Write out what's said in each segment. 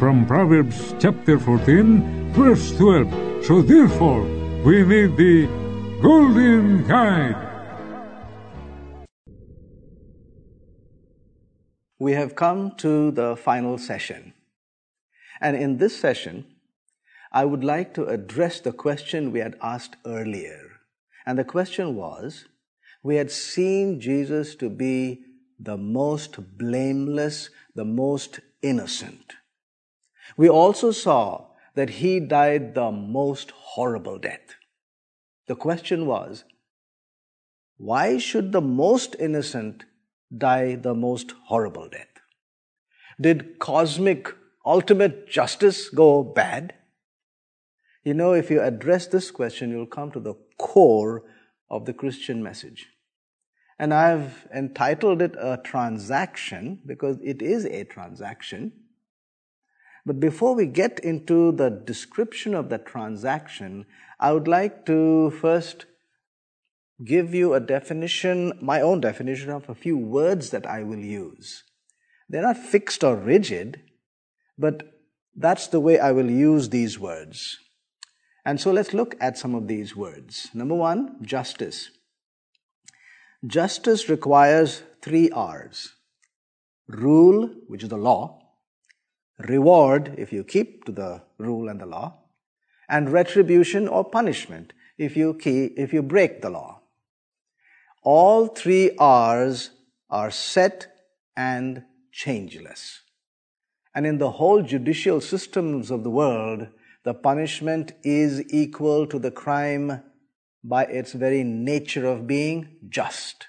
From Proverbs chapter 14, verse 12. So therefore, we need the Golden Guide. we have come to the final session. And in this session, I would like to address the question we had asked earlier. And the question was we had seen Jesus to be the most blameless, the most innocent. We also saw that he died the most horrible death. The question was why should the most innocent die the most horrible death? Did cosmic ultimate justice go bad? You know, if you address this question, you'll come to the core of the Christian message. And I've entitled it a transaction because it is a transaction. But before we get into the description of the transaction, I would like to first give you a definition, my own definition of a few words that I will use. They're not fixed or rigid, but that's the way I will use these words. And so let's look at some of these words. Number one, justice. Justice requires three R's rule, which is the law, reward, if you keep to the rule and the law, and retribution or punishment, if you, keep, if you break the law. All three R's are set and changeless. And in the whole judicial systems of the world, the punishment is equal to the crime by its very nature of being just.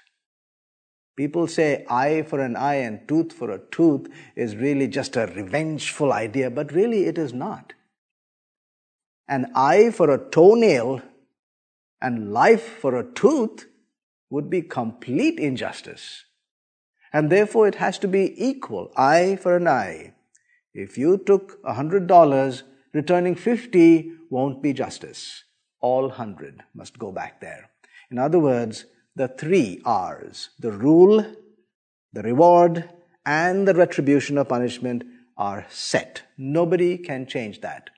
People say eye for an eye and tooth for a tooth is really just a revengeful idea, but really it is not. An eye for a toenail and life for a tooth would be complete injustice. And therefore it has to be equal, eye for an eye. If you took a hundred dollars, returning fifty won't be justice. All hundred must go back there. In other words, the three R's, the rule, the reward, and the retribution or punishment are set. Nobody can change that.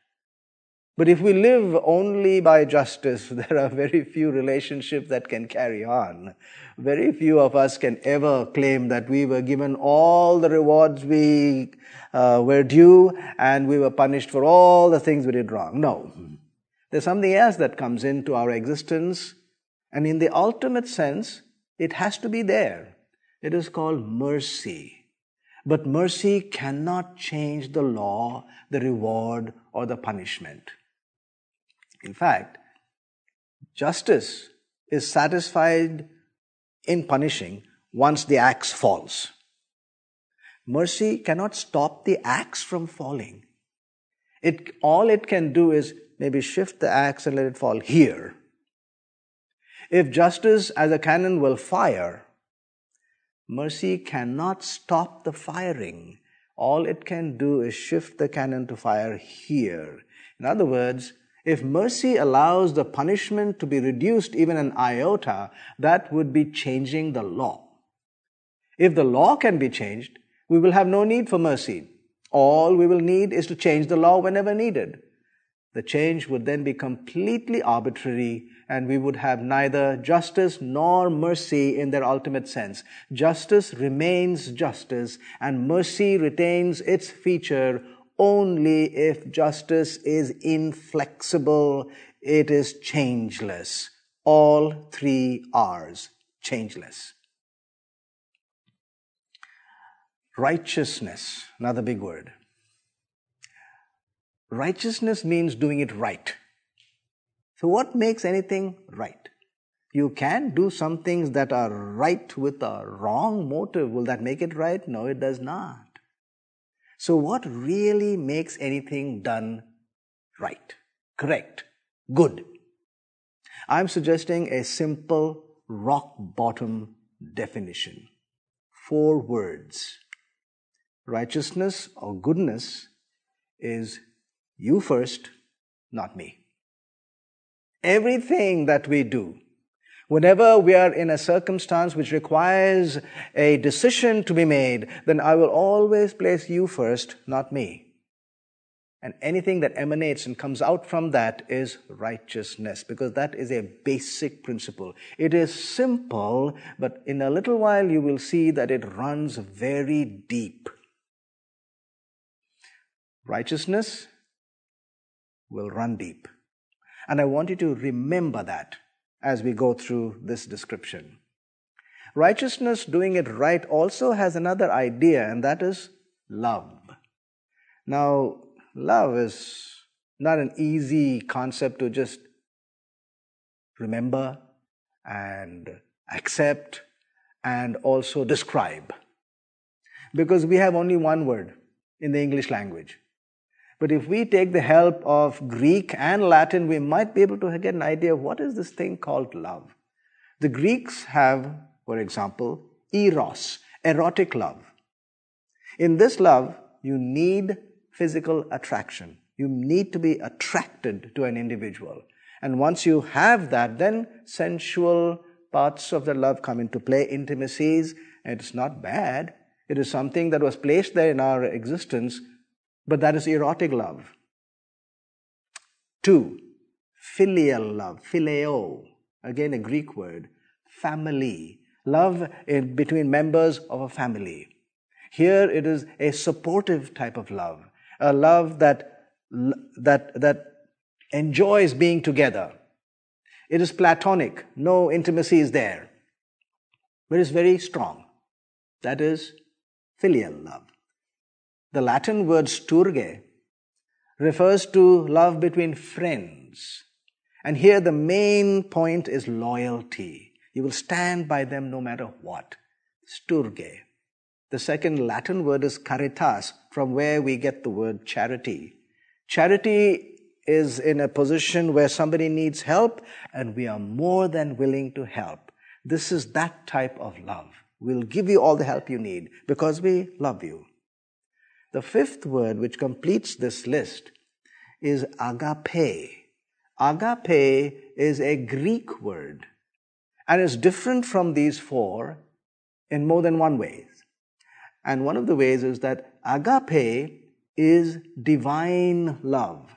But if we live only by justice, there are very few relationships that can carry on. Very few of us can ever claim that we were given all the rewards we uh, were due and we were punished for all the things we did wrong. No. There's something else that comes into our existence, and in the ultimate sense, it has to be there. It is called mercy. But mercy cannot change the law, the reward, or the punishment. In fact, justice is satisfied in punishing once the axe falls. Mercy cannot stop the axe from falling. It, all it can do is maybe shift the axe and let it fall here. If justice as a cannon will fire, mercy cannot stop the firing. All it can do is shift the cannon to fire here. In other words, if mercy allows the punishment to be reduced even an iota, that would be changing the law. If the law can be changed, we will have no need for mercy. All we will need is to change the law whenever needed. The change would then be completely arbitrary and we would have neither justice nor mercy in their ultimate sense. Justice remains justice and mercy retains its feature only if justice is inflexible, it is changeless. All three R's, changeless. Righteousness, another big word. Righteousness means doing it right. So, what makes anything right? You can do some things that are right with a wrong motive. Will that make it right? No, it does not. So, what really makes anything done right, correct, good? I'm suggesting a simple rock bottom definition. Four words. Righteousness or goodness is you first, not me. Everything that we do, whenever we are in a circumstance which requires a decision to be made, then I will always place you first, not me. And anything that emanates and comes out from that is righteousness, because that is a basic principle. It is simple, but in a little while you will see that it runs very deep. Righteousness will run deep. And I want you to remember that as we go through this description. Righteousness, doing it right, also has another idea, and that is love. Now, love is not an easy concept to just remember and accept and also describe. Because we have only one word in the English language. But if we take the help of Greek and Latin, we might be able to get an idea of what is this thing called love. The Greeks have, for example, eros, erotic love. In this love, you need physical attraction. You need to be attracted to an individual. And once you have that, then sensual parts of the love come into play, intimacies, it's not bad. It is something that was placed there in our existence but that is erotic love. Two, filial love, phileo, again a Greek word, family, love in, between members of a family. Here it is a supportive type of love, a love that, that, that enjoys being together. It is platonic, no intimacy is there, but it's very strong. That is filial love. The Latin word storge refers to love between friends. And here the main point is loyalty. You will stand by them no matter what. Storge. The second Latin word is caritas, from where we get the word charity. Charity is in a position where somebody needs help and we are more than willing to help. This is that type of love. We'll give you all the help you need because we love you. The fifth word which completes this list is agape. Agape is a Greek word and is different from these four in more than one way. And one of the ways is that agape is divine love.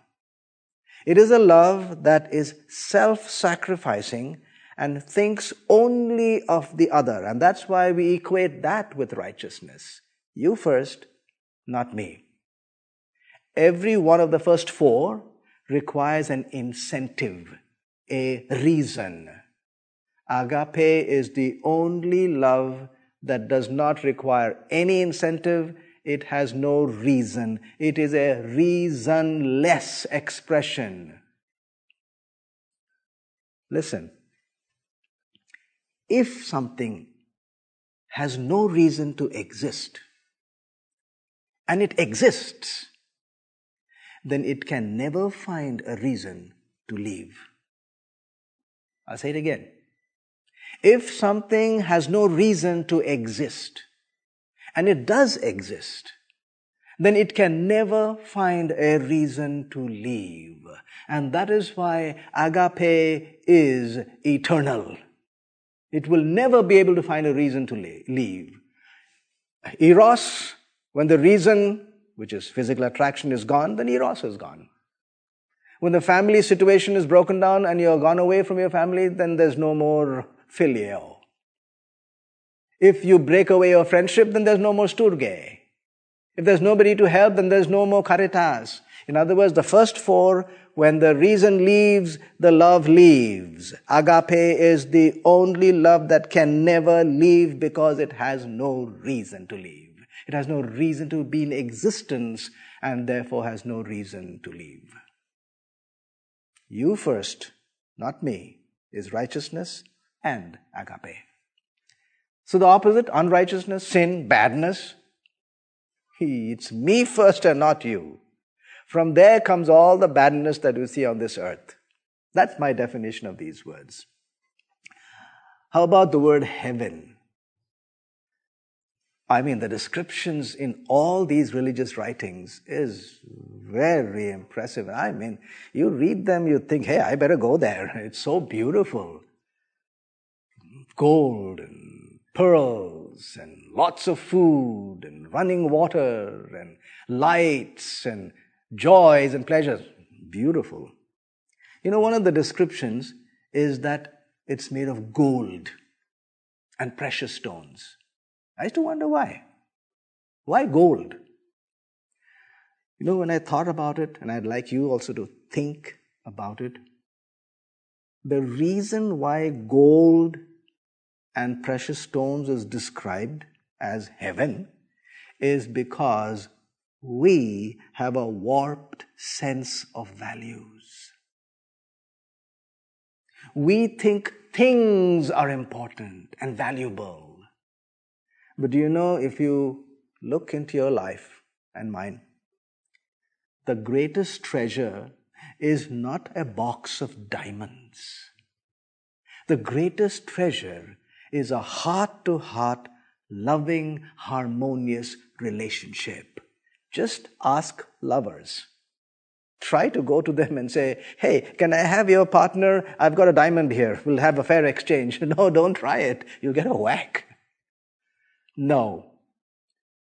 It is a love that is self sacrificing and thinks only of the other. And that's why we equate that with righteousness. You first, not me. Every one of the first four requires an incentive, a reason. Agape is the only love that does not require any incentive. It has no reason. It is a reasonless expression. Listen, if something has no reason to exist, and it exists, then it can never find a reason to leave. I'll say it again. If something has no reason to exist, and it does exist, then it can never find a reason to leave. And that is why agape is eternal. It will never be able to find a reason to leave. Eros, when the reason, which is physical attraction, is gone, then Eros is gone. When the family situation is broken down and you're gone away from your family, then there's no more phileo. If you break away your friendship, then there's no more storge. If there's nobody to help, then there's no more caritas. In other words, the first four, when the reason leaves, the love leaves. Agape is the only love that can never leave because it has no reason to leave. It has no reason to be in existence and therefore has no reason to leave. You first, not me, is righteousness and agape. So the opposite, unrighteousness, sin, badness, it's me first and not you. From there comes all the badness that we see on this earth. That's my definition of these words. How about the word heaven? I mean, the descriptions in all these religious writings is very impressive. I mean, you read them, you think, hey, I better go there. It's so beautiful. Gold and pearls and lots of food and running water and lights and joys and pleasures. Beautiful. You know, one of the descriptions is that it's made of gold and precious stones. I used to wonder why. Why gold? You know, when I thought about it, and I'd like you also to think about it, the reason why gold and precious stones is described as heaven is because we have a warped sense of values. We think things are important and valuable. But do you know if you look into your life and mine, the greatest treasure is not a box of diamonds. The greatest treasure is a heart to heart, loving, harmonious relationship. Just ask lovers. Try to go to them and say, Hey, can I have your partner? I've got a diamond here. We'll have a fair exchange. No, don't try it. You'll get a whack. No.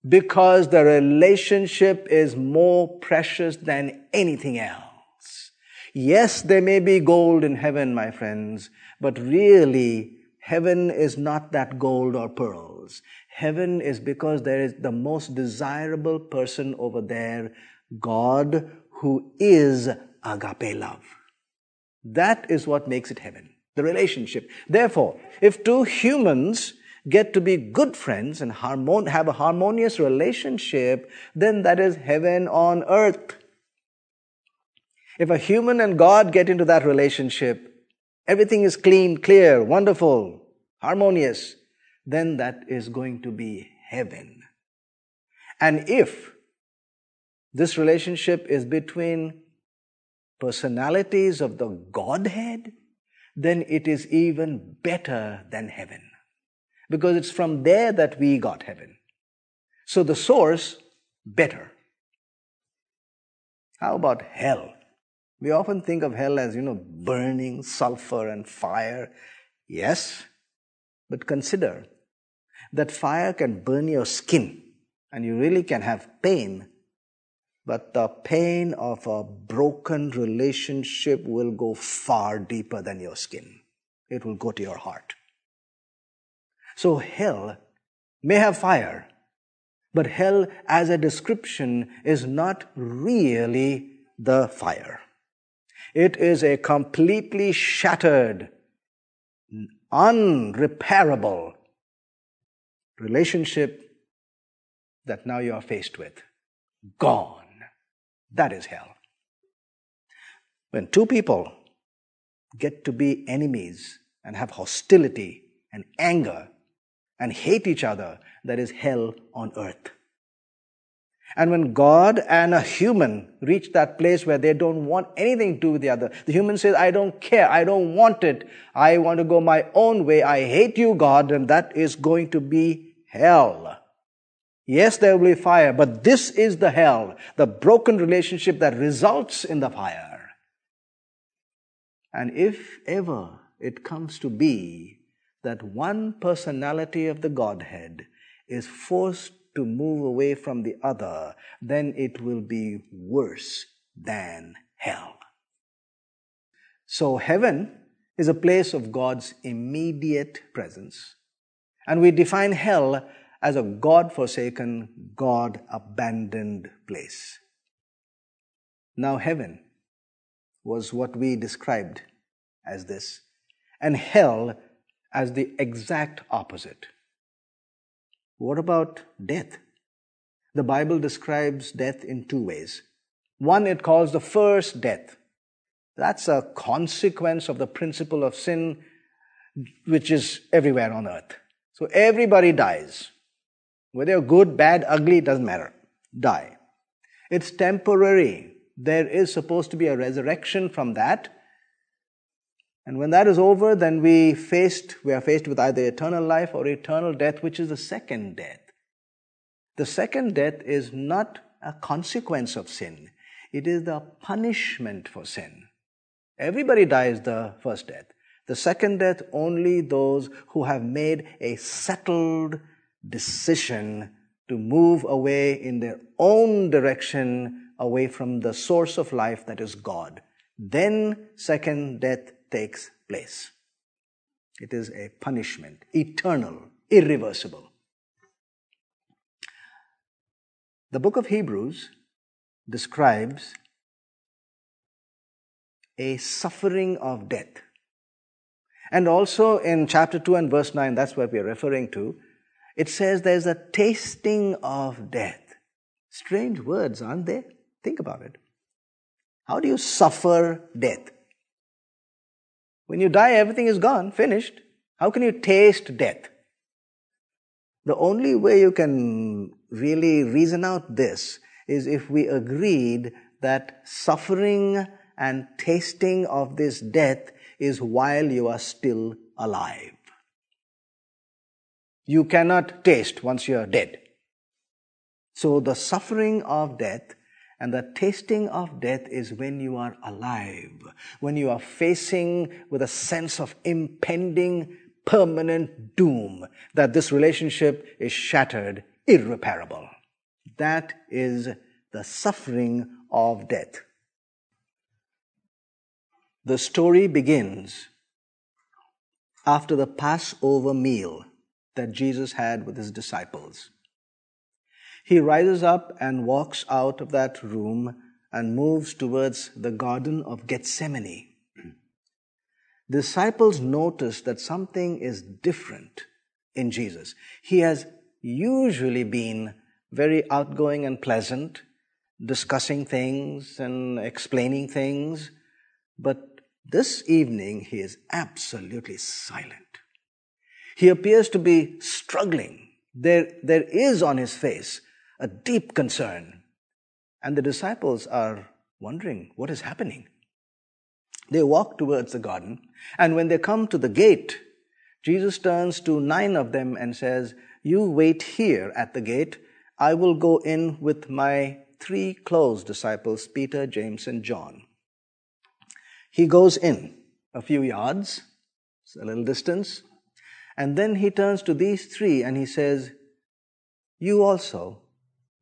Because the relationship is more precious than anything else. Yes, there may be gold in heaven, my friends, but really, heaven is not that gold or pearls. Heaven is because there is the most desirable person over there, God, who is agape love. That is what makes it heaven. The relationship. Therefore, if two humans get to be good friends and harmon- have a harmonious relationship, then that is heaven on earth. If a human and God get into that relationship, everything is clean, clear, wonderful, harmonious, then that is going to be heaven. And if this relationship is between personalities of the Godhead, then it is even better than heaven because it's from there that we got heaven. So the source, better. How about hell? We often think of hell as, you know, burning sulfur and fire. Yes, but consider that fire can burn your skin and you really can have pain. But the pain of a broken relationship will go far deeper than your skin. It will go to your heart. So hell may have fire, but hell as a description is not really the fire. It is a completely shattered, unrepairable relationship that now you are faced with. Gone. That is hell. When two people get to be enemies and have hostility and anger and hate each other, that is hell on earth. And when God and a human reach that place where they don't want anything to do with the other, the human says, I don't care, I don't want it, I want to go my own way, I hate you, God, and that is going to be hell. Yes, there will be fire, but this is the hell, the broken relationship that results in the fire. And if ever it comes to be that one personality of the Godhead is forced to move away from the other, then it will be worse than hell. So, heaven is a place of God's immediate presence. And we define hell as a God forsaken, God abandoned place. Now, heaven was what we described as this, and hell as the exact opposite. What about death? The Bible describes death in two ways. One, it calls the first death. That's a consequence of the principle of sin, which is everywhere on earth. So everybody dies. Whether you're good, bad, ugly, it doesn't matter. Die. It's temporary. There is supposed to be a resurrection from that. And when that is over, then we faced, we are faced with either eternal life or eternal death, which is the second death. The second death is not a consequence of sin. It is the punishment for sin. Everybody dies the first death. The second death, only those who have made a settled decision to move away in their own direction away from the source of life that is God. Then second death takes place. It is a punishment, eternal, irreversible. The book of Hebrews describes a suffering of death. And also in chapter 2 and verse 9, that's what we're referring to, it says there's a tasting of death. Strange words, aren't they? Think about it. How do you suffer death? When you die, everything is gone, finished. How can you taste death? The only way you can really reason out this is if we agreed that suffering and tasting of this death is while you are still alive. You cannot taste once you are dead. So the suffering of death and the tasting of death is when you are alive, when you are facing with a sense of impending permanent doom that this relationship is shattered, irreparable. That is the suffering of death. The story begins after the Passover meal that Jesus had with his disciples he rises up and walks out of that room and moves towards the Garden of Gethsemane. Disciples notice that something is different in Jesus. He has usually been very outgoing and pleasant, discussing things and explaining things, but this evening he is absolutely silent. He appears to be struggling. There, there is on his face a deep concern. And the disciples are wondering what is happening. They walk towards the garden, and when they come to the gate, Jesus turns to nine of them and says, You wait here at the gate. I will go in with my three close disciples, Peter, James, and John. He goes in a few yards, a little distance, and then he turns to these three and he says, You also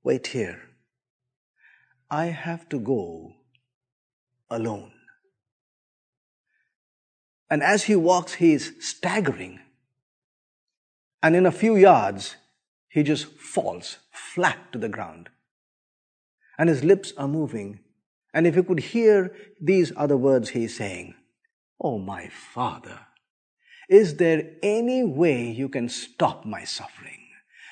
Wait here. I have to go alone. And as he walks, he is staggering. And in a few yards, he just falls flat to the ground. And his lips are moving. And if you could hear these other words he's saying, Oh, my Father, is there any way you can stop my suffering?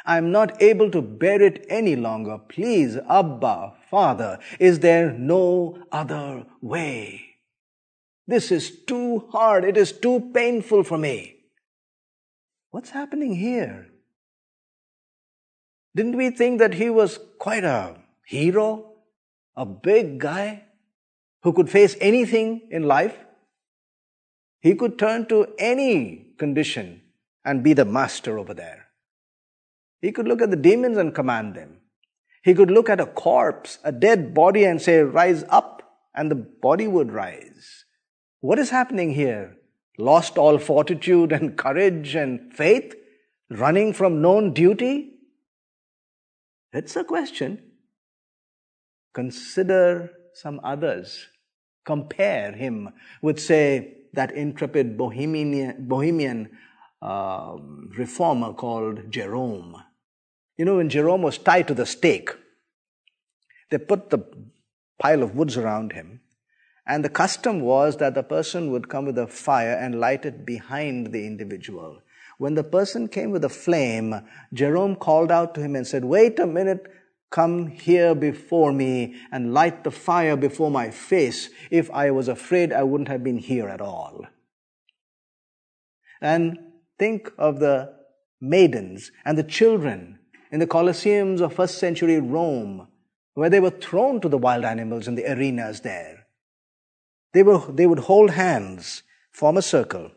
I'm not able to bear it any longer. Please, Abba, Father, is there no other way? This is too hard. It is too painful for me. What's happening here? Didn't we think that he was quite a hero, a big guy who could face anything in life. He could turn to any condition and be the master over there. He could look at the demons and command them. He could look at a corpse, a dead body, and say, Rise up, and the body would rise. What is happening here? Lost all fortitude and courage and faith? Running from known duty? It's a question. Consider some others. Compare him with, say, that intrepid Bohemian, Bohemian um, reformer called Jerome. You know, when Jerome was tied to the stake, they put the pile of woods around him, and the custom was that the person would come with a fire and light it behind the individual. When the person came with a flame, Jerome called out to him and said, Wait a minute, come here before me and light the fire before my face. If I was afraid, I wouldn't have been here at all. And think of the maidens and the children in the Colosseums of first century Rome, where they were thrown to the wild animals in the arenas there. They, were, they would hold hands, form a circle.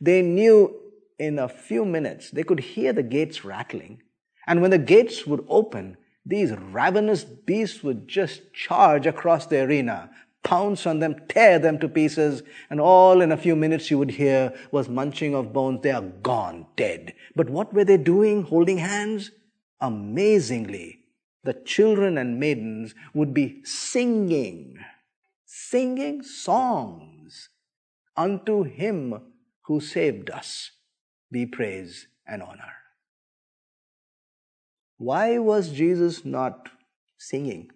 They knew in a few minutes, they could hear the gates rattling. And when the gates would open, these ravenous beasts would just charge across the arena, pounce on them, tear them to pieces, and all in a few minutes you would hear was munching of bones. They are gone, dead. But what were they doing, holding hands? Amazingly, the children and maidens would be singing, singing songs unto him who saved us be praise and honor. Why was Jesus not singing?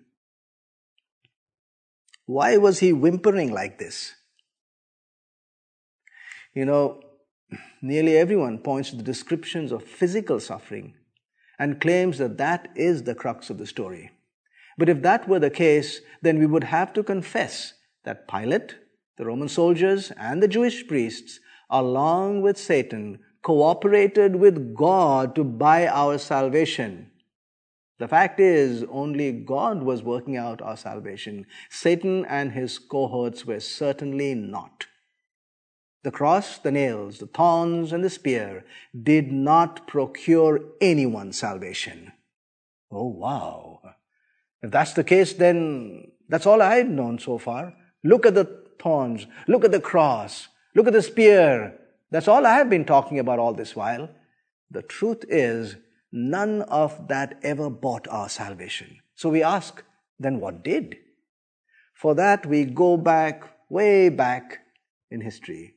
Why was he whimpering like this? You know, nearly everyone points to the descriptions of physical suffering and claims that that is the crux of the story. But if that were the case, then we would have to confess that Pilate, the Roman soldiers, and the Jewish priests, along with Satan, cooperated with God to buy our salvation. The fact is, only God was working out our salvation. Satan and his cohorts were certainly not. The cross, the nails, the thorns, and the spear did not procure anyone's salvation. Oh, wow. If that's the case, then that's all I've known so far. Look at the thorns, look at the cross, look at the spear, that's all I have been talking about all this while. The truth is, none of that ever bought our salvation. So we ask, then what did? For that, we go back, way back in history.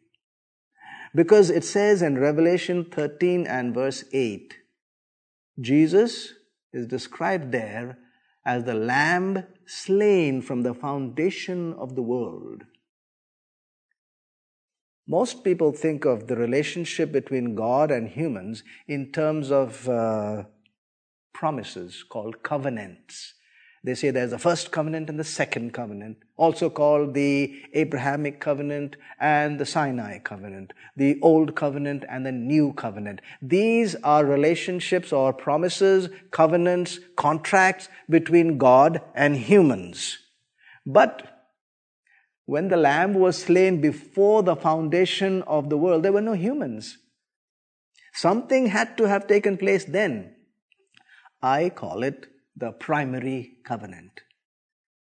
Because it says in Revelation 13 and verse 8, Jesus is described there as the lamb slain from the foundation of the world. Most people think of the relationship between God and humans in terms of uh, promises called covenants. They say there's the first covenant and the second covenant, also called the Abrahamic covenant and the Sinai covenant, the old covenant and the new covenant. These are relationships or promises, covenants, contracts between God and humans. But when the lamb was slain before the foundation of the world, there were no humans. Something had to have taken place then. I call it the primary covenant,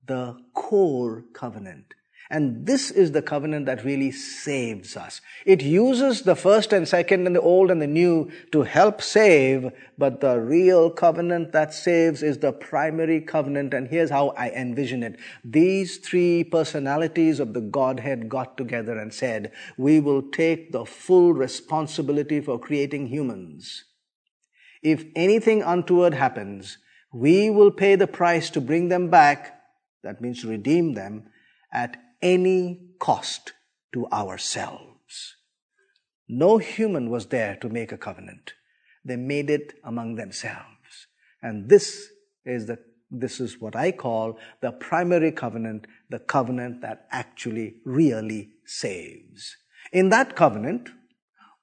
the core covenant. And this is the covenant that really saves us. It uses the first and second and the old and the new to help save, but the real covenant that saves is the primary covenant. And here's how I envision it. These three personalities of the Godhead got together and said, we will take the full responsibility for creating humans. If anything untoward happens, we will pay the price to bring them back. That means redeem them at any cost to ourselves. No human was there to make a covenant. They made it among themselves. And this is the this is what I call the primary covenant, the covenant that actually really saves. In that covenant,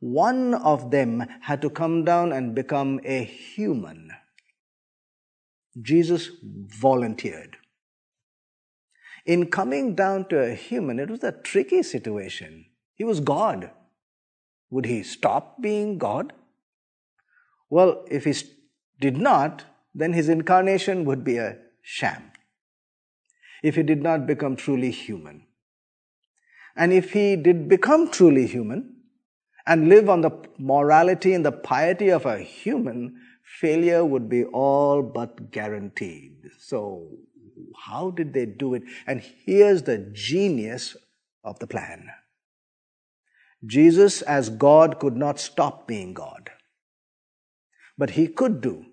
one of them had to come down and become a human. Jesus volunteered. In coming down to a human, it was a tricky situation. He was God. Would he stop being God? Well, if he did not, then his incarnation would be a sham. If he did not become truly human. And if he did become truly human and live on the morality and the piety of a human, failure would be all but guaranteed. So, how did they do it? And here's the genius of the plan Jesus, as God, could not stop being God. But he could do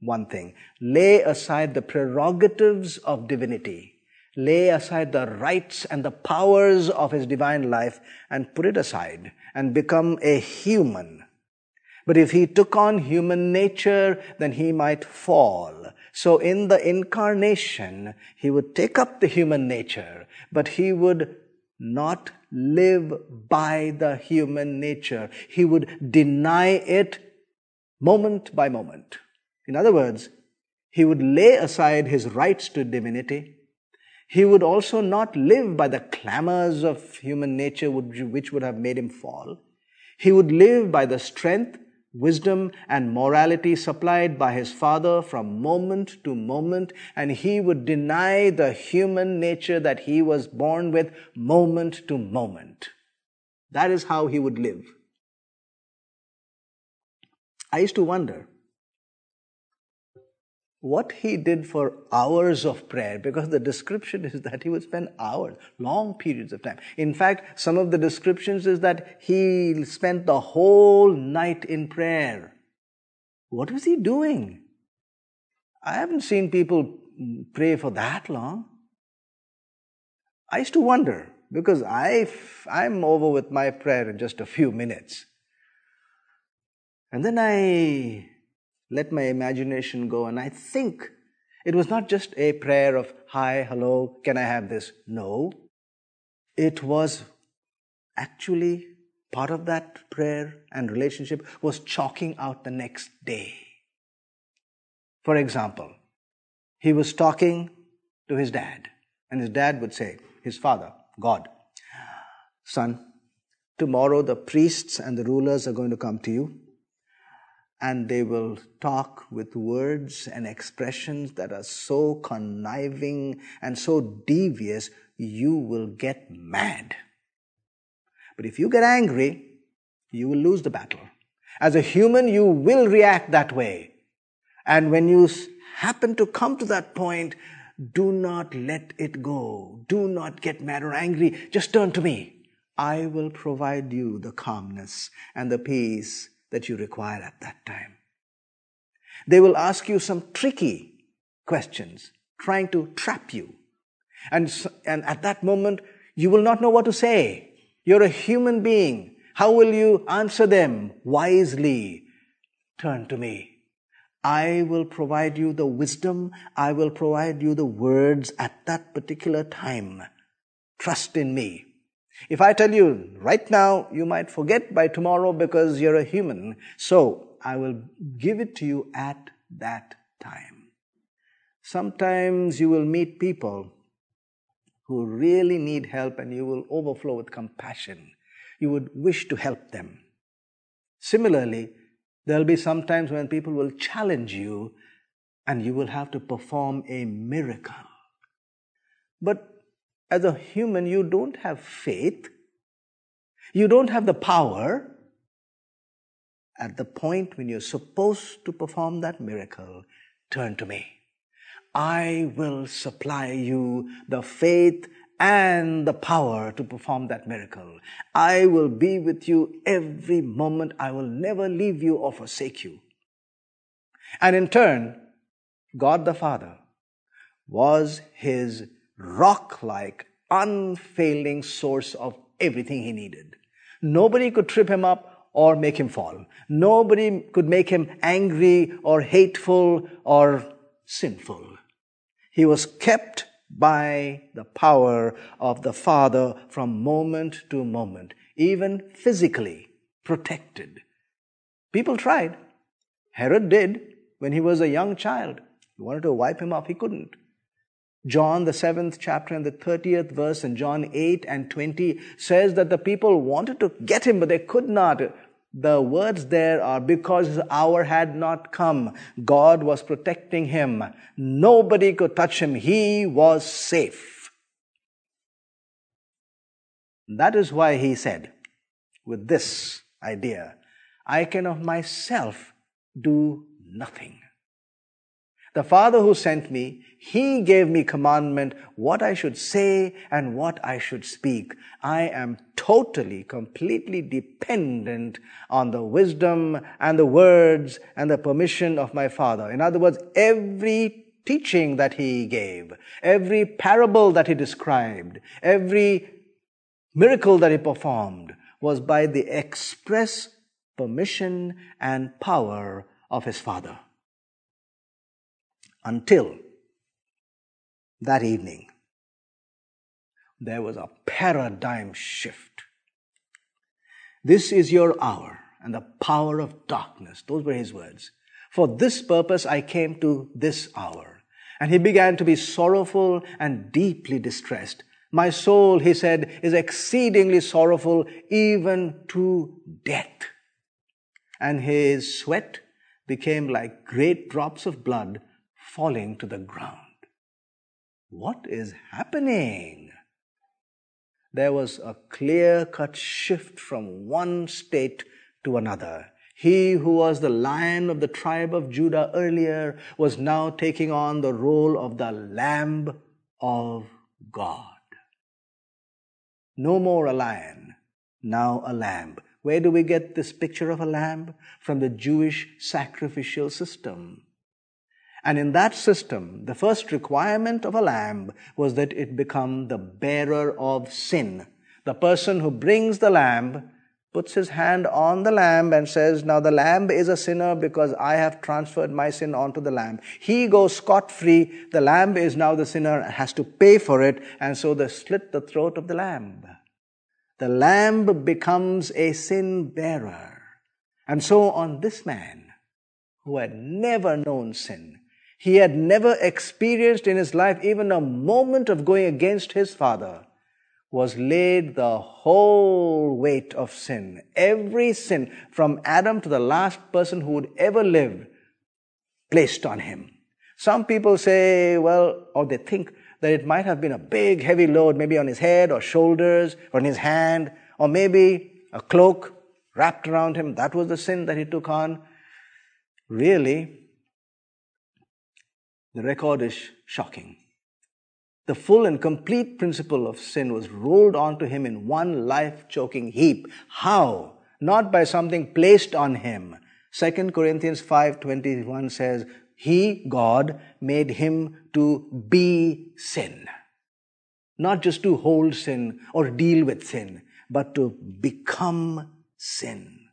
one thing lay aside the prerogatives of divinity, lay aside the rights and the powers of his divine life, and put it aside and become a human. But if he took on human nature, then he might fall. So in the incarnation, he would take up the human nature, but he would not live by the human nature. He would deny it moment by moment. In other words, he would lay aside his rights to divinity. He would also not live by the clamors of human nature which would have made him fall. He would live by the strength, wisdom, and morality supplied by his Father from moment to moment, and he would deny the human nature that he was born with moment to moment. That is how he would live. I used to wonder what he did for hours of prayer because the description is that he would spend hours, long periods of time. In fact, some of the descriptions is that he spent the whole night in prayer. What was he doing? I haven't seen people pray for that long. I used to wonder because I, I'm over with my prayer in just a few minutes. And then I let my imagination go and I think it was not just a prayer of, hi, hello, can I have this? No. It was actually part of that prayer and relationship was chalking out the next day. For example, he was talking to his dad, and his dad would say, his father, God, son, tomorrow the priests and the rulers are going to come to you and they will talk with words and expressions that are so conniving and so devious, you will get mad. But if you get angry, you will lose the battle. As a human, you will react that way. And when you happen to come to that point, do not let it go. Do not get mad or angry. Just turn to me. I will provide you the calmness and the peace that you require at that time. They will ask you some tricky questions, trying to trap you. And, and at that moment, you will not know what to say. You're a human being. How will you answer them wisely? Turn to me. I will provide you the wisdom. I will provide you the words at that particular time. Trust in me. If I tell you right now, you might forget by tomorrow because you're a human. So I will give it to you at that time. Sometimes you will meet people who really need help and you will overflow with compassion. You would wish to help them. Similarly, there'll be some times when people will challenge you and you will have to perform a miracle. But as a human, you don't have faith. You don't have the power. At the point when you're supposed to perform that miracle, turn to me. I will supply you the faith and the power to perform that miracle. I will be with you every moment. I will never leave you or forsake you. And in turn, God the Father was his rock like, unfailing source of everything he needed. Nobody could trip him up or make him fall. Nobody could make him angry or hateful or sinful. He was kept by the power of the Father from moment to moment, even physically protected. People tried. Herod did when he was a young child. He wanted to wipe him off, he couldn't. John, the seventh chapter and the 30th verse, and John 8 and 20 says that the people wanted to get him, but they could not. The words there are because his hour had not come. God was protecting him. Nobody could touch him. He was safe. That is why he said, with this idea, I can of myself do nothing. The Father who sent me, He gave me commandment what I should say and what I should speak. I am totally, completely dependent on the wisdom and the words and the permission of my Father. In other words, every teaching that He gave, every parable that He described, every miracle that He performed was by the express permission and power of His Father until that evening, there was a paradigm shift. This is your hour and the power of darkness. Those were his words. For this purpose I came to this hour. And he began to be sorrowful and deeply distressed. My soul, he said, is exceedingly sorrowful, even to death. And his sweat became like great drops of blood falling to the ground. What is happening? There was a clear cut shift from one state to another. He who was the lion of the tribe of Judah earlier was now taking on the role of the Lamb of God. No more a lion, now a lamb. Where do we get this picture of a lamb? From the Jewish sacrificial system. And in that system, the first requirement of a lamb was that it become the bearer of sin. The person who brings the lamb puts his hand on the lamb and says, Now the lamb is a sinner because I have transferred my sin onto the lamb. He goes scot free. The lamb is now the sinner and has to pay for it. And so they slit the throat of the lamb. The lamb becomes a sin bearer. And so on this man who had never known sin, he had never experienced in his life even a moment of going against his father, was laid the whole weight of sin. Every sin from Adam to the last person who would ever live placed on him. Some people say, well, or they think that it might have been a big heavy load, maybe on his head or shoulders or in his hand, or maybe a cloak wrapped around him. That was the sin that he took on. Really, the record is shocking. The full and complete principle of sin was rolled onto him in one life choking heap. How? Not by something placed on him. 2 Corinthians 5:21 says, "He, God, made him to be sin." Not just to hold sin or deal with sin, but to become sin.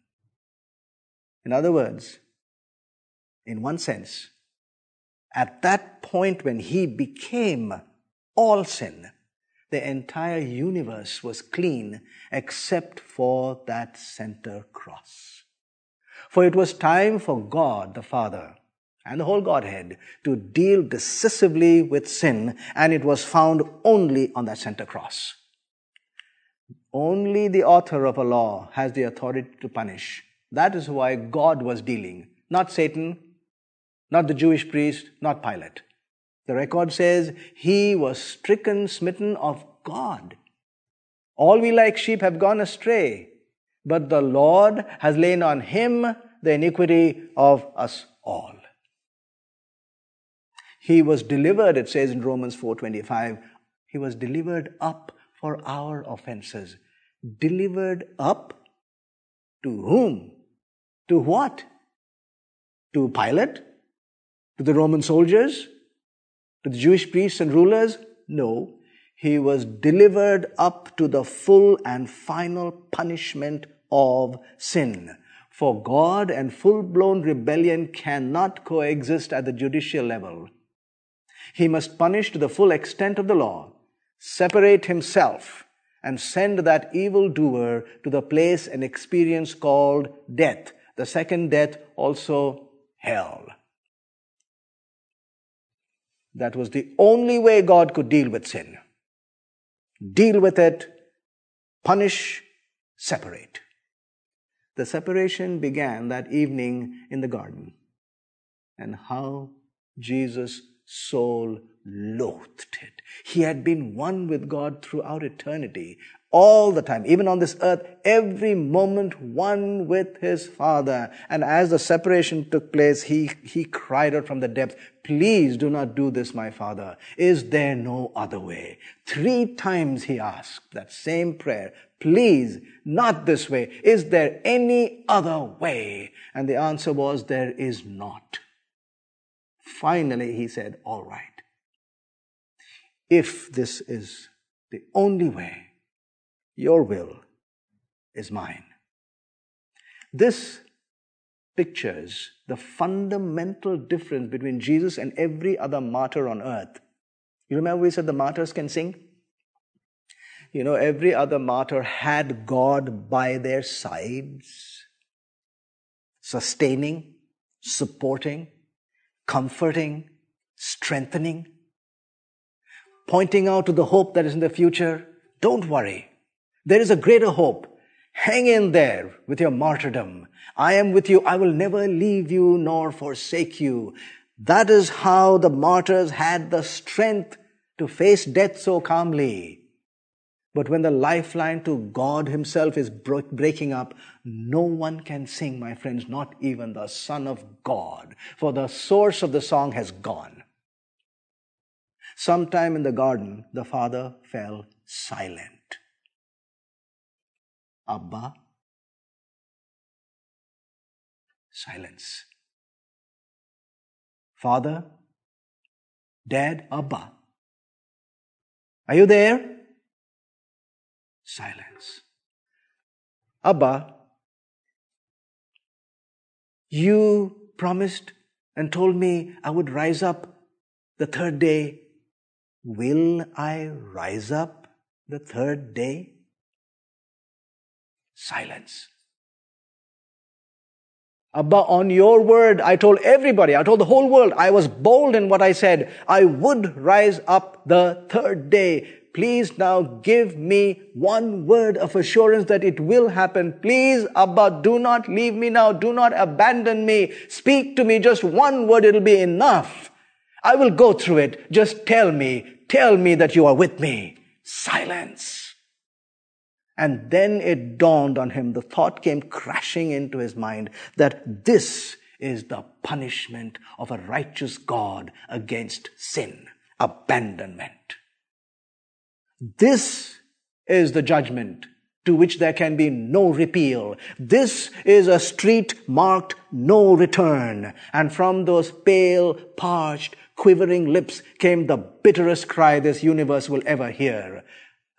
In other words, in one sense, at that point when he became all sin, the entire universe was clean except for that center cross. For it was time for God the Father and the whole Godhead to deal decisively with sin, and it was found only on that center cross. Only the author of a law has the authority to punish. That is why God was dealing, not Satan, not the Jewish priest, not Pilate. The record says he was stricken, smitten of God. All we like sheep have gone astray, but the Lord has laid on him the iniquity of us all. He was delivered, it says in Romans 4:25, he was delivered up for our offenses. Delivered up to whom? To what? To Pilate? To the Roman soldiers? To the Jewish priests and rulers? No. He was delivered up to the full and final punishment of sin. For God and full blown rebellion cannot coexist at the judicial level. He must punish to the full extent of the law, separate himself, and send that evil doer to the place and experience called death, the second death, also hell. That was the only way God could deal with sin. Deal with it, punish, separate. The separation began that evening in the garden. And how Jesus' soul loathed it. He had been one with God throughout eternity, all the time, even on this earth, every moment one with his Father. And as the separation took place, he, he cried out from the depths, Please do not do this, my Father. Is there no other way? Three times he asked that same prayer, Please, not this way. Is there any other way? And the answer was, There is not. Finally, he said, All right. If this is the only way, your will is mine. This pictures the fundamental difference between Jesus and every other martyr on earth. You remember we said the martyrs can sing? You know, every other martyr had God by their sides, sustaining, supporting, comforting, strengthening, pointing out to the hope that is in the future. Don't worry. There is a greater hope. Hang in there with your martyrdom. I am with you. I will never leave you nor forsake you. That is how the martyrs had the strength to face death so calmly. But when the lifeline to God Himself is breaking up, no one can sing, my friends, not even the Son of God, for the source of the song has gone. Sometime in the garden, the father fell silent. Abba, silence. Father, Dad, Abba, are you there? Silence. Abba, you promised and told me I would rise up the third day. Will I rise up the third day? Silence. Abba, on your word, I told everybody, I told the whole world, I was bold in what I said. I would rise up the third day. Please now give me one word of assurance that it will happen. Please, Abba, do not leave me now. Do not abandon me. Speak to me just one word. It'll be enough. I will go through it. Just tell me, tell me that you are with me. Silence. And then it dawned on him, the thought came crashing into his mind that this is the punishment of a righteous God against sin, abandonment. This is the judgment to which there can be no repeal. This is a street marked no return. And from those pale, parched, quivering lips came the bitterest cry this universe will ever hear.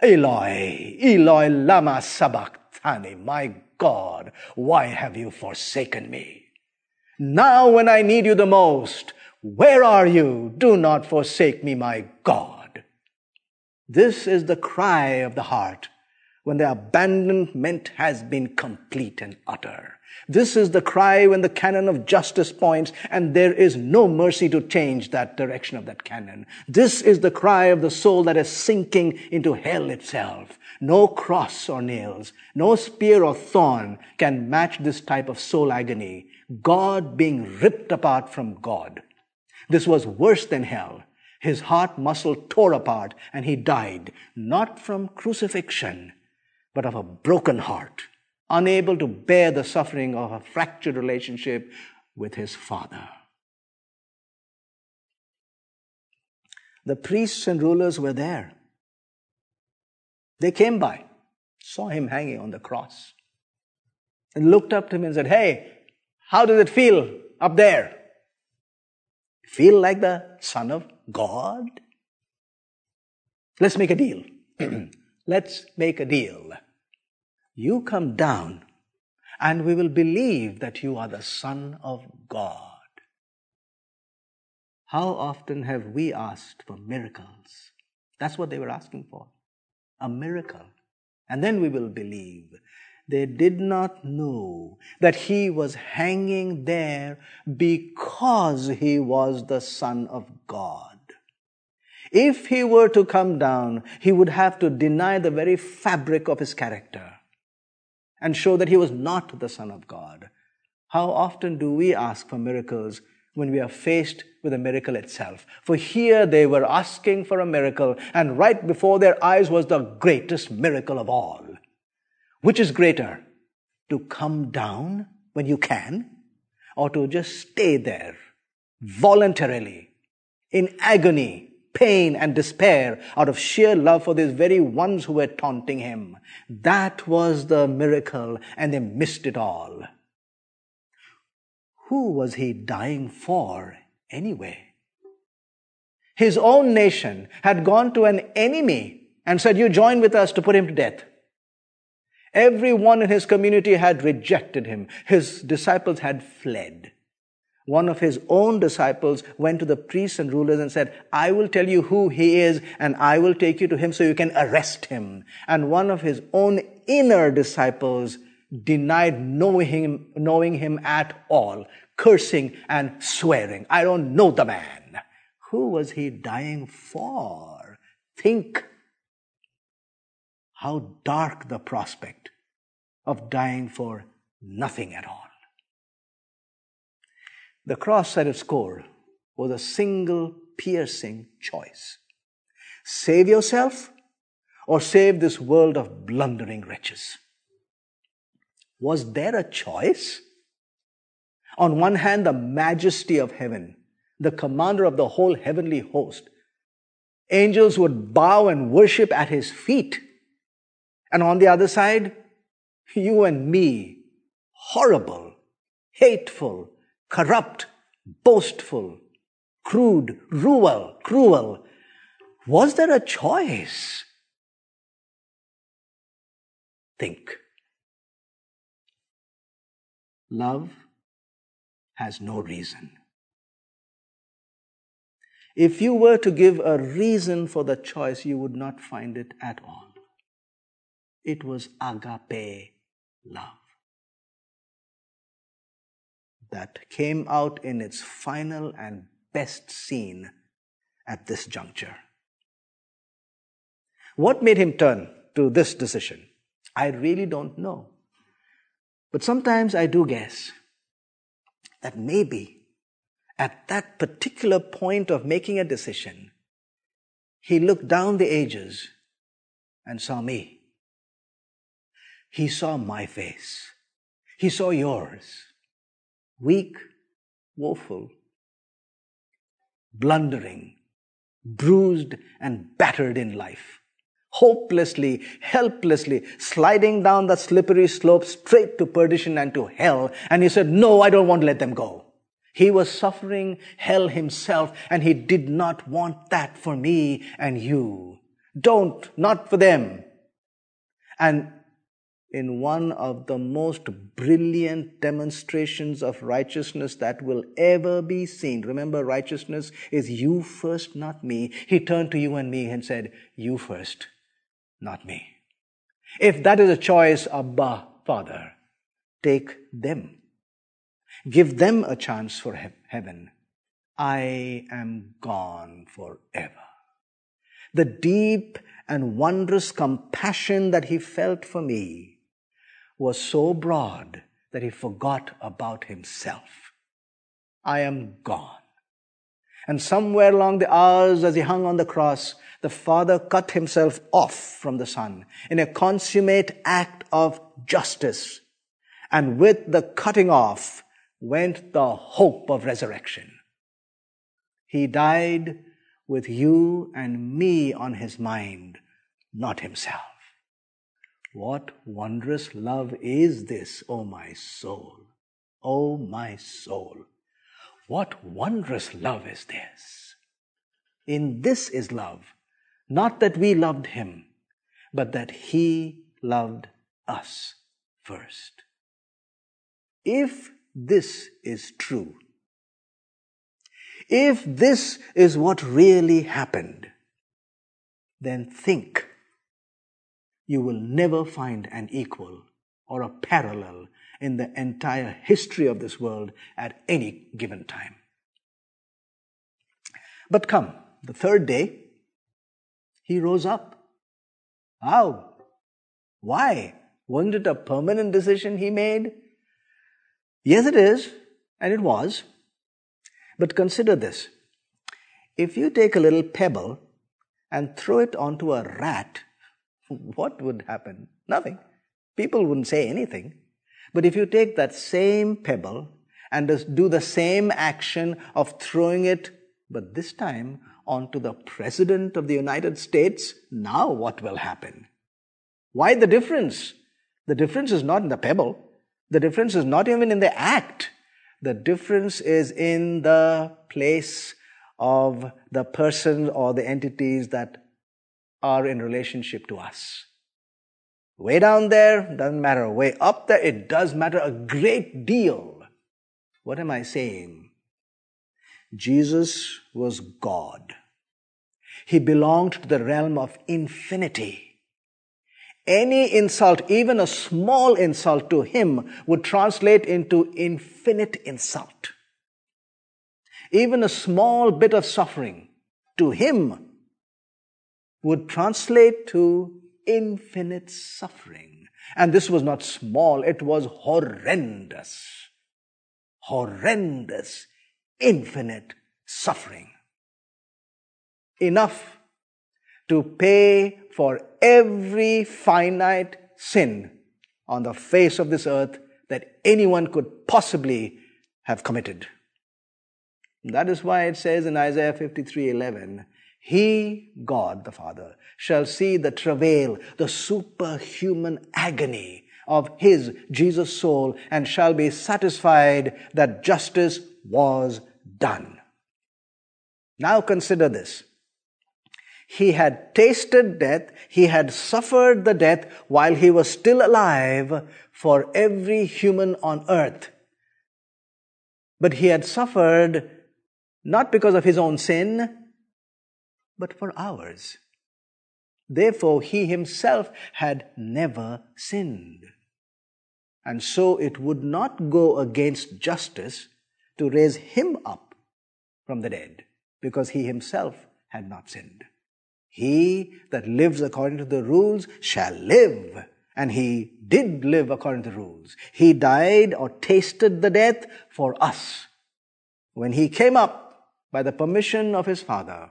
Eloi, Eloi, lama sabachthani, my God, why have you forsaken me? Now when I need you the most, where are you? Do not forsake me, my God. This is the cry of the heart when the abandonment has been complete and utter. This is the cry when the cannon of justice points and there is no mercy to change that direction of that cannon. This is the cry of the soul that is sinking into hell itself. No cross or nails, no spear or thorn can match this type of soul agony. God being ripped apart from God. This was worse than hell. His heart muscle tore apart and he died, not from crucifixion, but of a broken heart unable to bear the suffering of a fractured relationship with his father. The priests and rulers were there. They came by, saw him hanging on the cross, and looked up to him and said, Hey, how does it feel up there? Feel like the Son of God? Let's make a deal. Let's make a deal. You come down and we will believe that you are the Son of God. How often have we asked for miracles? That's what they were asking for a miracle. And then we will believe. They did not know that he was hanging there because he was the Son of God. If he were to come down, he would have to deny the very fabric of his character and show that he was not the Son of God. How often do we ask for miracles when we are faced with a miracle itself? For here they were asking for a miracle, and right before their eyes was the greatest miracle of all. Which is greater? To come down when you can, or to just stay there voluntarily in agony pain and despair out of sheer love for these very ones who were taunting him. That was the miracle, and they missed it all. Who was he dying for anyway? His own nation had gone to an enemy and said, You join with us to put him to death. Everyone in his community had rejected him. His disciples had fled one of his own disciples went to the priests and rulers and said, I will tell you who he is and I will take you to him so you can arrest him. And one of his own inner disciples denied knowing him, knowing him at all, cursing and swearing. I don't know the man. Who was he dying for? Think how dark the prospect of dying for nothing at all. The cross at its core was a single piercing choice. Save yourself or save this world of blundering wretches. Was there a choice? On one hand, the majesty of heaven, the commander of the whole heavenly host. Angels would bow and worship at his feet. And on the other side, you and me, horrible, hateful, corrupt, boastful, crude, cruel, cruel. Was there a choice? Think. Love has no reason. If you were to give a reason for the choice, you would not find it at all. It was agape love that came out in its final and best scene at this juncture. What made him turn to this decision? I really don't know. But sometimes I do guess that maybe at that particular point of making a decision, he looked down the ages and saw me. He saw my face. He saw yours weak, woeful, blundering, bruised and battered in life, hopelessly, helplessly sliding down the slippery slope straight to perdition and to hell. And he said, no, I don't want to let them go. He was suffering hell himself and he did not want that for me and you. Don't, not for them. And in one of the most brilliant demonstrations of righteousness that will ever be seen. Remember, righteousness is you first, not me. He turned to you and me and said, You first, not me. If that is a choice, Abba, Father, take them. Give them a chance for he- heaven. I am gone forever. The deep and wondrous compassion that he felt for me was so broad that he forgot about himself. I am gone. And somewhere along the hours as he hung on the cross, the Father cut himself off from the Son in a consummate act of justice. And with the cutting off went the hope of resurrection. He died with you and me on his mind, not himself. What wondrous love is this, O my soul? O my soul. What wondrous love is this? In this is love, not that we loved him, but that he loved us first. If this is true, if this is what really happened, then think you will never find an equal or a parallel in the entire history of this world at any given time. But come, the third day, He rose up. How? Why? Wasn't it a permanent decision he made? Yes, it is, and it was. But consider this. If you take a little pebble and throw it onto a rat, what would happen? Nothing. People wouldn't say anything. But if you take that same pebble and do the same action of throwing it, but this time onto the President of the United States, now what will happen? Why the difference? The difference is not in the pebble. The difference is not even in the act. The difference is in the place of the person or the entities that are in relationship to us. Way down there, doesn't matter. Way up there, it does matter a great deal. What am I saying? Jesus was God. He belonged to the realm of infinity. Any insult, even a small insult to him, would translate into infinite insult. Even a small bit of suffering to him would translate to infinite suffering. And this was not small, it was horrendous. Horrendous, infinite suffering. Enough to pay for every finite sin on the face of this earth that anyone could possibly have committed. That is why it says in Isaiah 53 11, he, God the Father, shall see the travail, the superhuman agony of his, Jesus' soul, and shall be satisfied that justice was done. Now consider this. He had tasted death, he had suffered the death while he was still alive for every human on earth. But he had suffered not because of his own sin, but for ours. Therefore, he himself had never sinned. And so it would not go against justice to raise him up from the dead, because he himself had not sinned. He that lives according to the rules shall live. And he did live according to the rules. He died or tasted the death for us. When he came up by the permission of his father,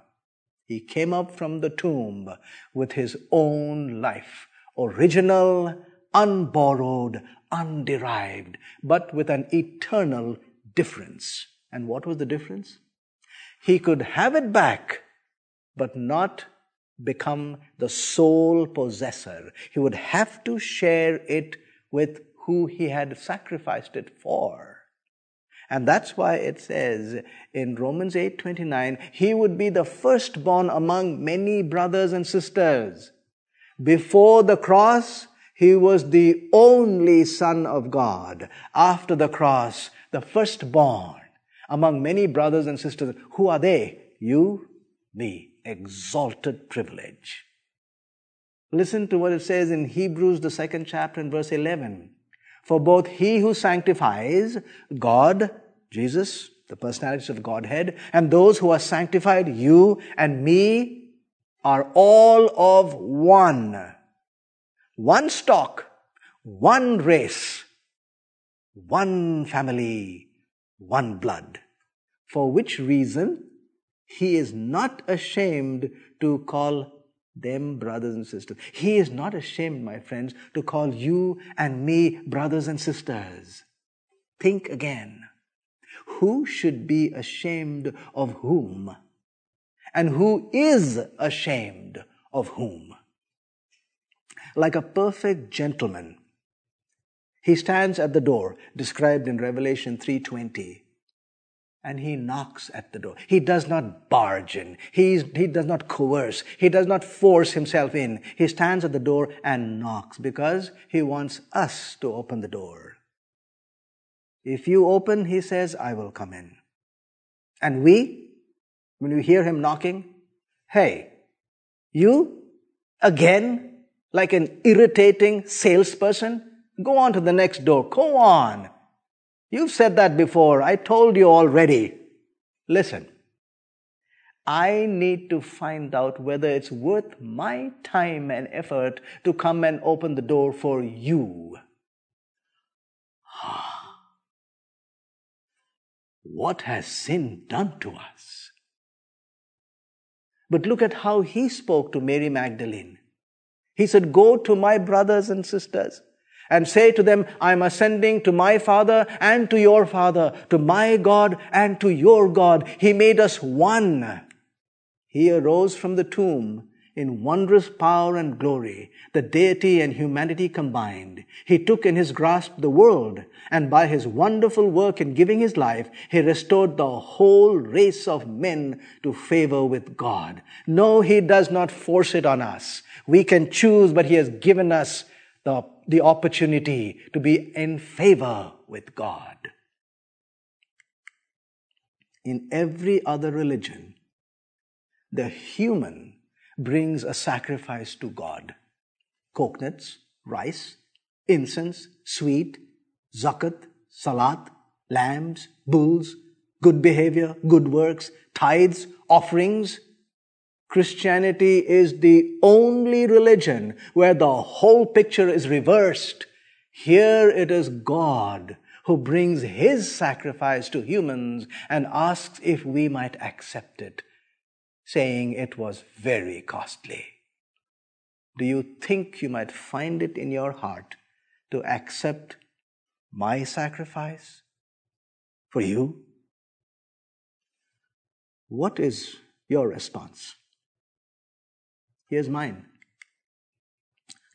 he came up from the tomb with his own life, original, unborrowed, underived, but with an eternal difference. And what was the difference? He could have it back, but not become the sole possessor. He would have to share it with who he had sacrificed it for. And that's why it says in Romans 8:29, he would be the firstborn among many brothers and sisters. Before the cross, he was the only son of God. After the cross, the firstborn among many brothers and sisters. Who are they? You, me. Exalted privilege. Listen to what it says in Hebrews, the second chapter, and verse 11. For both he who sanctifies, God, Jesus, the personalities of Godhead, and those who are sanctified, you and me, are all of one. One stock, one race, one family, one blood. For which reason he is not ashamed to call them brothers and sisters. He is not ashamed, my friends, to call you and me brothers and sisters. Think again. Who should be ashamed of whom? And who is ashamed of whom? Like a perfect gentleman, he stands at the door described in Revelation 3:20 and he knocks at the door. He does not barge in. He's, he does not coerce. He does not force himself in. He stands at the door and knocks because he wants us to open the door. If you open, he says, I will come in. And we, when we hear him knocking, hey, you again, like an irritating salesperson, go on to the next door. Go on. You've said that before. I told you already. Listen, I need to find out whether it's worth my time and effort to come and open the door for you. Ah. What has sin done to us? But look at how he spoke to Mary Magdalene. He said, Go to my brothers and sisters and say to them, I am ascending to my Father and to your Father, to my God and to your God. He made us one. He arose from the tomb in wondrous power and glory, the deity and humanity combined. He took in his grasp the world, and by his wonderful work in giving his life, he restored the whole race of men to favor with God. No, he does not force it on us. We can choose, but he has given us the, the opportunity to be in favor with God. In every other religion, the human brings a sacrifice to God. Coconuts, rice, incense, sweet, zakat, salat, lambs, bulls, good behavior, good works, tithes, offerings. Christianity is the only religion where the whole picture is reversed. Here it is God who brings his sacrifice to humans and asks if we might accept it saying it was very costly. Do you think you might find it in your heart to accept my sacrifice for you? What is your response? Here's mine.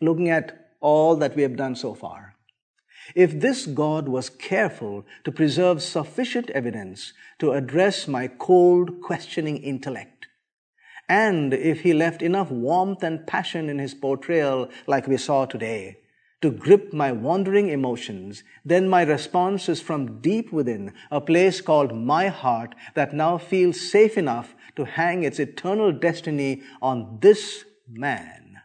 Looking at all that we have done so far, if this God was careful to preserve sufficient evidence to address my cold, questioning intellect, and if he left enough warmth and passion in his portrayal, like we saw today, to grip my wandering emotions, then my response is from deep within, a place called my heart that now feels safe enough to hang its eternal destiny on this man,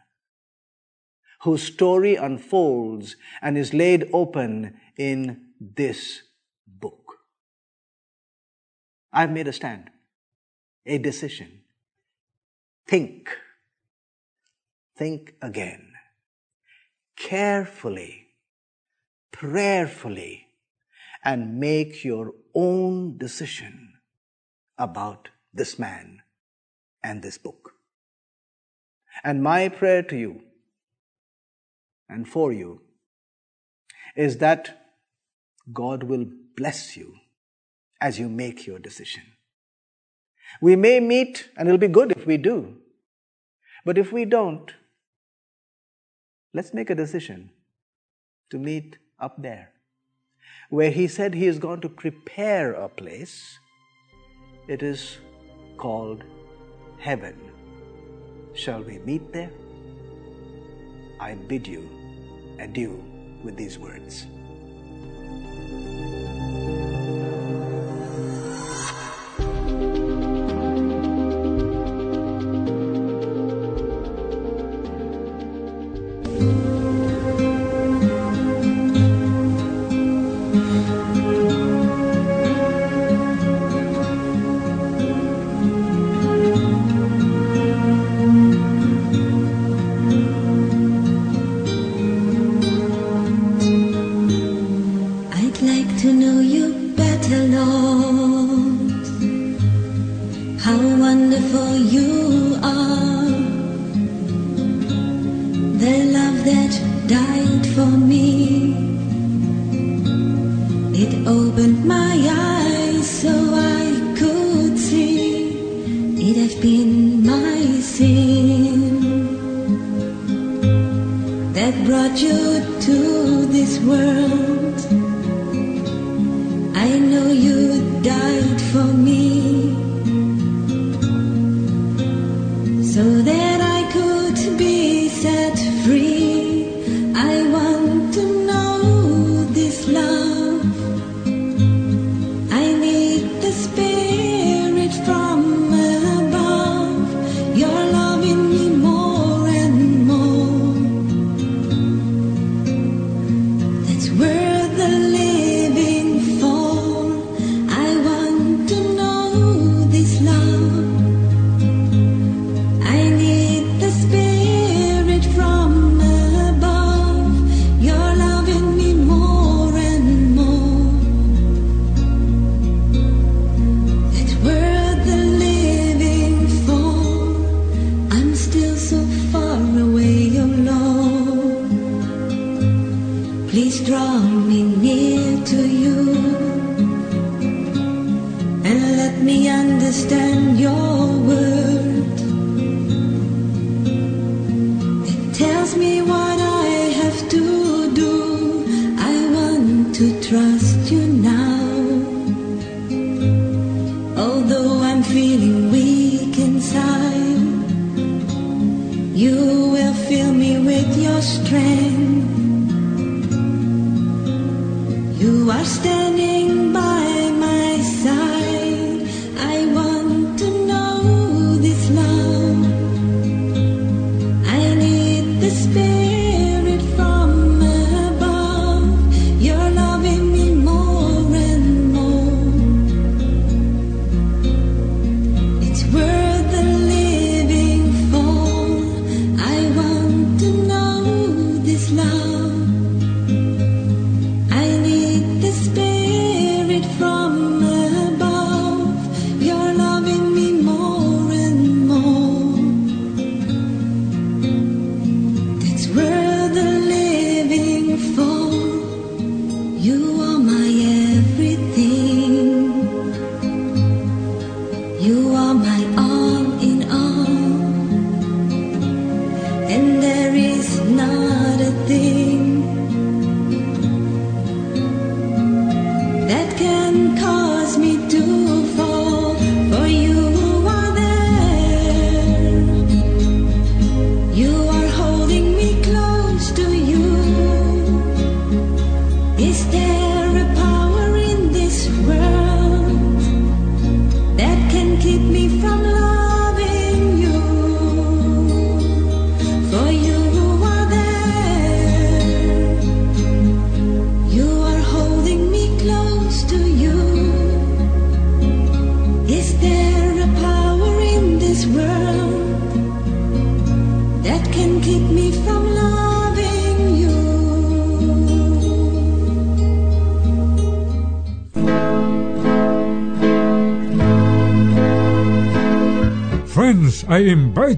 whose story unfolds and is laid open in this book. I've made a stand, a decision Think. Think again. Carefully, prayerfully, and make your own decision about this man and this book. And my prayer to you and for you is that God will bless you as you make your decision. We may meet, and it'll be good if we do. But if we don't, let's make a decision to meet up there. Where he said he is going to prepare a place, it is called heaven. Shall we meet there? I bid you adieu with these words. You are